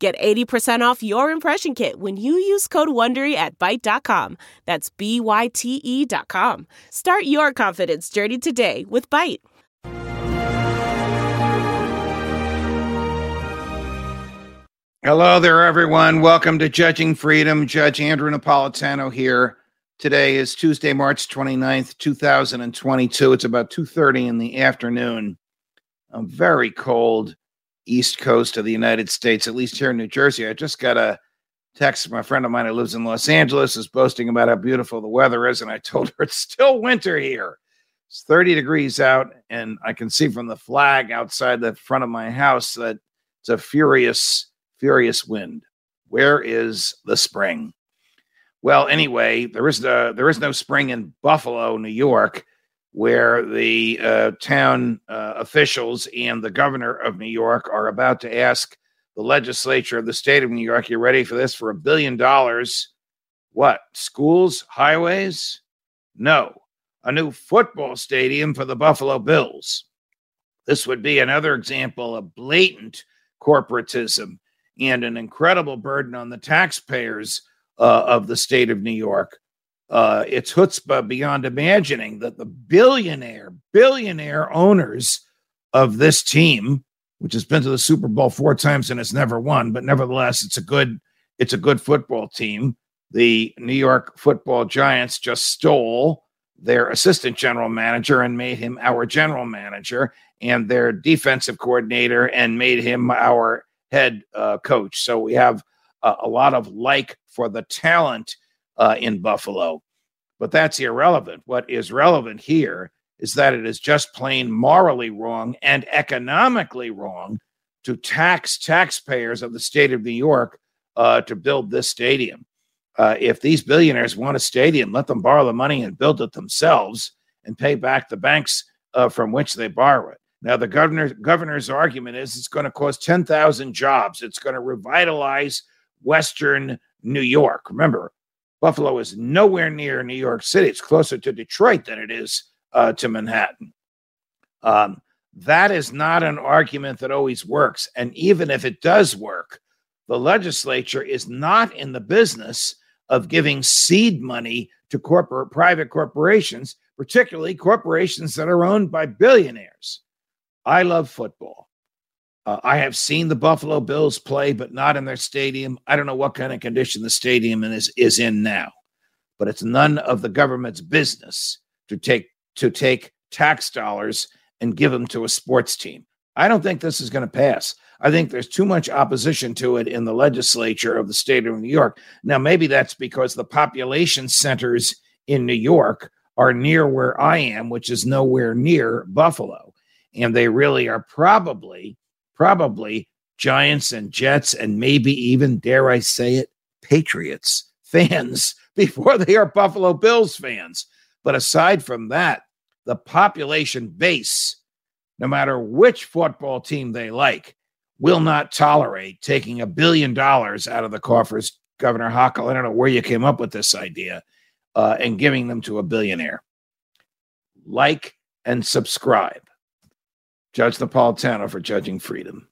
Get 80% off your impression kit when you use code WONDERY at Byte.com. That's B-Y-T-E dot com. Start your confidence journey today with Byte. Hello there, everyone. Welcome to Judging Freedom. Judge Andrew Napolitano here. Today is Tuesday, March 29th, 2022. It's about 2.30 in the afternoon. I'm very cold east coast of the United States, at least here in New Jersey. I just got a text from a friend of mine who lives in Los Angeles, is boasting about how beautiful the weather is, and I told her it's still winter here. It's 30 degrees out, and I can see from the flag outside the front of my house that it's a furious, furious wind. Where is the spring? Well, anyway, there is the there is no spring in Buffalo, New York where the uh, town uh, officials and the governor of New York are about to ask the legislature of the state of New York, you ready for this? For a billion dollars. What? Schools? Highways? No. A new football stadium for the Buffalo Bills. This would be another example of blatant corporatism and an incredible burden on the taxpayers uh, of the state of New York uh, it's chutzpah beyond imagining that the billionaire, billionaire owners of this team, which has been to the Super Bowl four times and has never won, but nevertheless, it's a good, it's a good football team. The New York Football Giants just stole their assistant general manager and made him our general manager, and their defensive coordinator and made him our head uh, coach. So we have a, a lot of like for the talent uh, in Buffalo. But that's irrelevant. What is relevant here is that it is just plain morally wrong and economically wrong to tax taxpayers of the state of New York uh, to build this stadium. Uh, if these billionaires want a stadium, let them borrow the money and build it themselves and pay back the banks uh, from which they borrow it. Now, the governor, governor's argument is it's going to cost 10,000 jobs. It's going to revitalize Western New York. Remember, Buffalo is nowhere near New York City. It's closer to Detroit than it is uh, to Manhattan. Um, that is not an argument that always works. And even if it does work, the legislature is not in the business of giving seed money to corporate private corporations, particularly corporations that are owned by billionaires. I love football. Uh, I have seen the Buffalo Bills play, but not in their stadium. I don't know what kind of condition the stadium is is in now, but it's none of the government's business to take to take tax dollars and give them to a sports team. I don't think this is going to pass. I think there's too much opposition to it in the legislature of the state of New York. Now, maybe that's because the population centers in New York are near where I am, which is nowhere near Buffalo. And they really are probably probably Giants and Jets and maybe even, dare I say it, Patriots fans before they are Buffalo Bills fans. But aside from that, the population base, no matter which football team they like, will not tolerate taking a billion dollars out of the coffers, Governor Hochul. I don't know where you came up with this idea, uh, and giving them to a billionaire. Like and subscribe. Judge Napolitano for Judging Freedom.